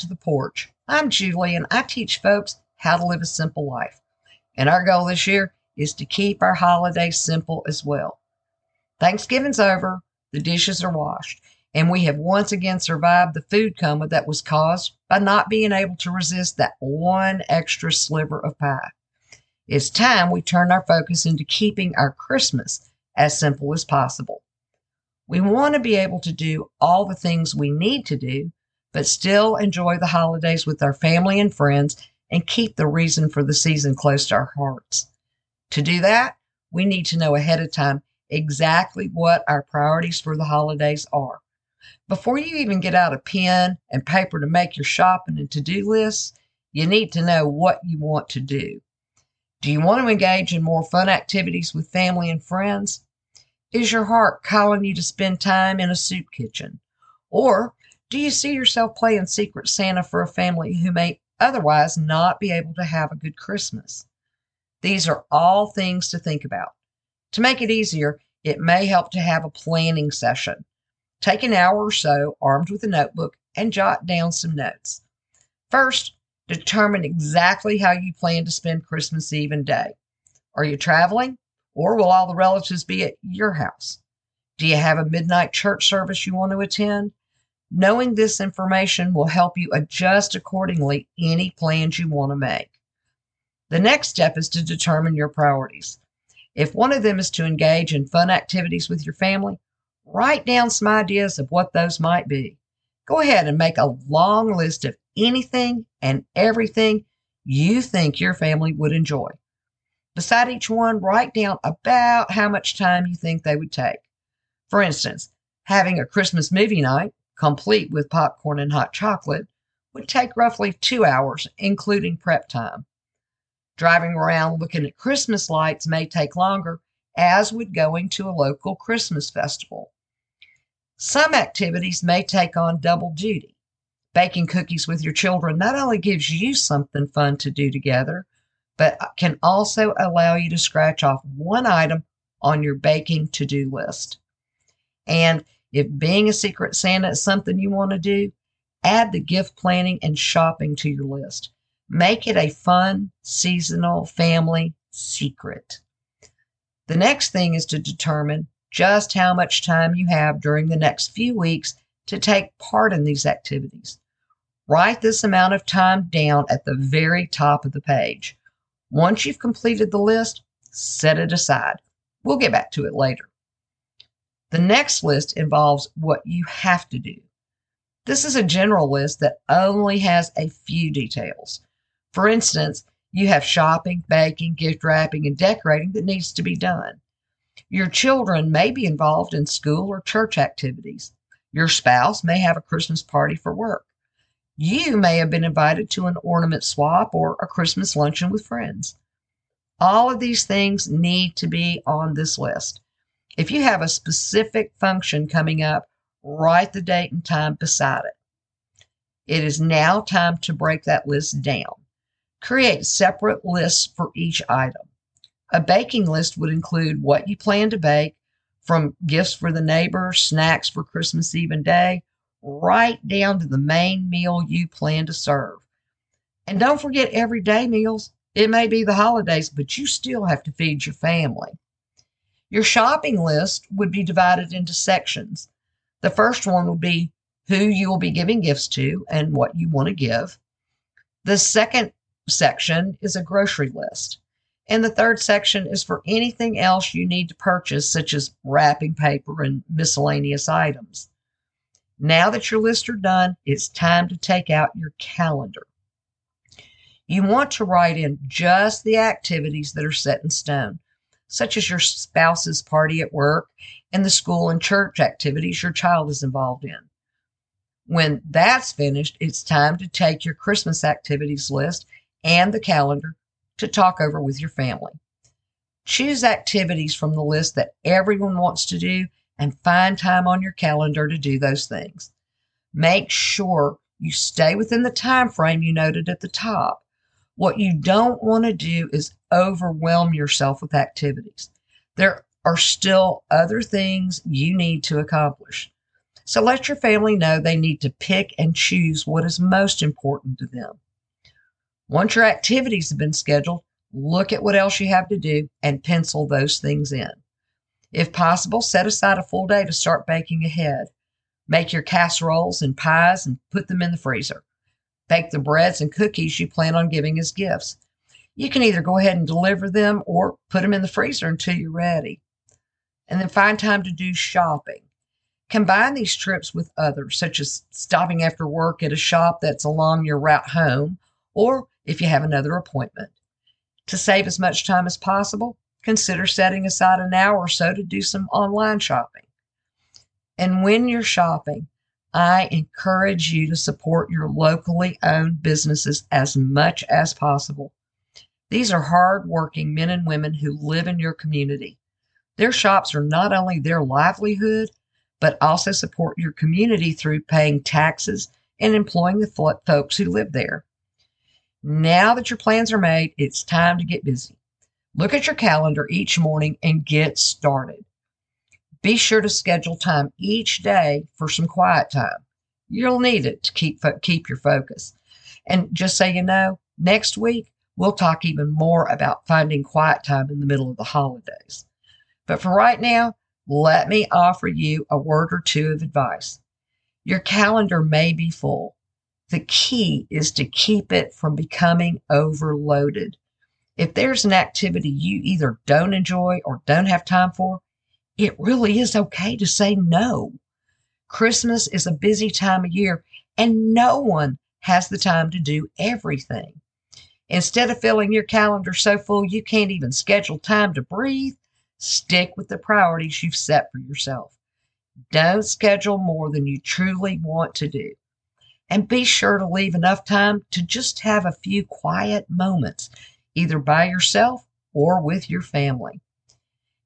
To the porch. I'm Julie and I teach folks how to live a simple life. And our goal this year is to keep our holidays simple as well. Thanksgiving's over, the dishes are washed, and we have once again survived the food coma that was caused by not being able to resist that one extra sliver of pie. It's time we turn our focus into keeping our Christmas as simple as possible. We want to be able to do all the things we need to do but still enjoy the holidays with our family and friends and keep the reason for the season close to our hearts. To do that, we need to know ahead of time exactly what our priorities for the holidays are. Before you even get out a pen and paper to make your shopping and to do lists, you need to know what you want to do. Do you want to engage in more fun activities with family and friends? Is your heart calling you to spend time in a soup kitchen? Or do you see yourself playing Secret Santa for a family who may otherwise not be able to have a good Christmas? These are all things to think about. To make it easier, it may help to have a planning session. Take an hour or so, armed with a notebook, and jot down some notes. First, determine exactly how you plan to spend Christmas Eve and day. Are you traveling, or will all the relatives be at your house? Do you have a midnight church service you want to attend? Knowing this information will help you adjust accordingly any plans you want to make. The next step is to determine your priorities. If one of them is to engage in fun activities with your family, write down some ideas of what those might be. Go ahead and make a long list of anything and everything you think your family would enjoy. Beside each one, write down about how much time you think they would take. For instance, having a Christmas movie night complete with popcorn and hot chocolate, would take roughly two hours, including prep time. Driving around looking at Christmas lights may take longer, as would going to a local Christmas festival. Some activities may take on double duty. Baking cookies with your children not only gives you something fun to do together, but can also allow you to scratch off one item on your baking to do list. And if being a Secret Santa is something you want to do, add the gift planning and shopping to your list. Make it a fun, seasonal family secret. The next thing is to determine just how much time you have during the next few weeks to take part in these activities. Write this amount of time down at the very top of the page. Once you've completed the list, set it aside. We'll get back to it later. The next list involves what you have to do. This is a general list that only has a few details. For instance, you have shopping, baking, gift wrapping, and decorating that needs to be done. Your children may be involved in school or church activities. Your spouse may have a Christmas party for work. You may have been invited to an ornament swap or a Christmas luncheon with friends. All of these things need to be on this list. If you have a specific function coming up, write the date and time beside it. It is now time to break that list down. Create separate lists for each item. A baking list would include what you plan to bake, from gifts for the neighbor, snacks for Christmas Eve and day, right down to the main meal you plan to serve. And don't forget everyday meals. It may be the holidays, but you still have to feed your family. Your shopping list would be divided into sections. The first one would be who you will be giving gifts to and what you want to give. The second section is a grocery list. And the third section is for anything else you need to purchase, such as wrapping paper and miscellaneous items. Now that your lists are done, it's time to take out your calendar. You want to write in just the activities that are set in stone. Such as your spouse's party at work and the school and church activities your child is involved in. When that's finished, it's time to take your Christmas activities list and the calendar to talk over with your family. Choose activities from the list that everyone wants to do and find time on your calendar to do those things. Make sure you stay within the time frame you noted at the top. What you don't want to do is overwhelm yourself with activities. There are still other things you need to accomplish. So let your family know they need to pick and choose what is most important to them. Once your activities have been scheduled, look at what else you have to do and pencil those things in. If possible, set aside a full day to start baking ahead. Make your casseroles and pies and put them in the freezer. Bake the breads and cookies you plan on giving as gifts. You can either go ahead and deliver them or put them in the freezer until you're ready. And then find time to do shopping. Combine these trips with others, such as stopping after work at a shop that's along your route home, or if you have another appointment. To save as much time as possible, consider setting aside an hour or so to do some online shopping. And when you're shopping, I encourage you to support your locally owned businesses as much as possible. These are hard-working men and women who live in your community. Their shops are not only their livelihood, but also support your community through paying taxes and employing the folks who live there. Now that your plans are made, it's time to get busy. Look at your calendar each morning and get started. Be sure to schedule time each day for some quiet time. You'll need it to keep keep your focus. And just so you know, next week we'll talk even more about finding quiet time in the middle of the holidays. But for right now, let me offer you a word or two of advice. Your calendar may be full, the key is to keep it from becoming overloaded. If there's an activity you either don't enjoy or don't have time for, it really is okay to say no. Christmas is a busy time of year and no one has the time to do everything. Instead of filling your calendar so full you can't even schedule time to breathe, stick with the priorities you've set for yourself. Don't schedule more than you truly want to do and be sure to leave enough time to just have a few quiet moments, either by yourself or with your family.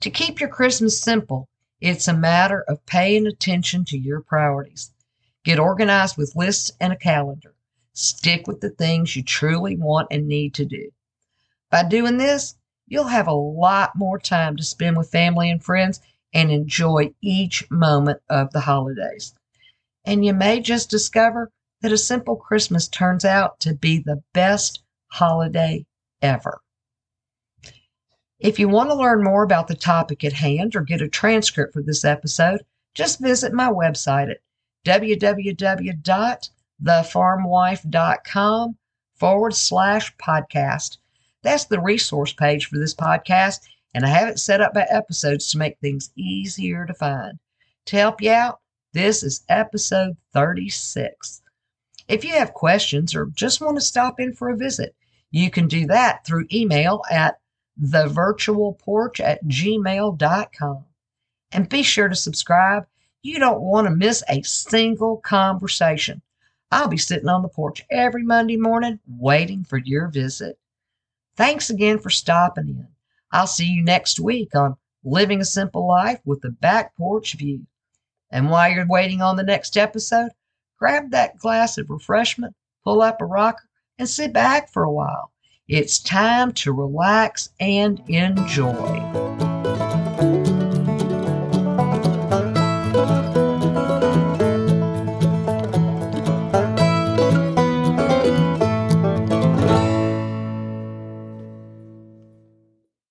To keep your Christmas simple, it's a matter of paying attention to your priorities. Get organized with lists and a calendar. Stick with the things you truly want and need to do. By doing this, you'll have a lot more time to spend with family and friends and enjoy each moment of the holidays. And you may just discover that a simple Christmas turns out to be the best holiday ever. If you want to learn more about the topic at hand or get a transcript for this episode, just visit my website at www.thefarmwife.com forward slash podcast. That's the resource page for this podcast, and I have it set up by episodes to make things easier to find. To help you out, this is episode 36. If you have questions or just want to stop in for a visit, you can do that through email at thevirtualporch at gmail.com. And be sure to subscribe. You don't want to miss a single conversation. I'll be sitting on the porch every Monday morning waiting for your visit. Thanks again for stopping in. I'll see you next week on Living a Simple Life with the Back Porch View. And while you're waiting on the next episode, grab that glass of refreshment, pull up a rocker, and sit back for a while. It's time to relax and enjoy.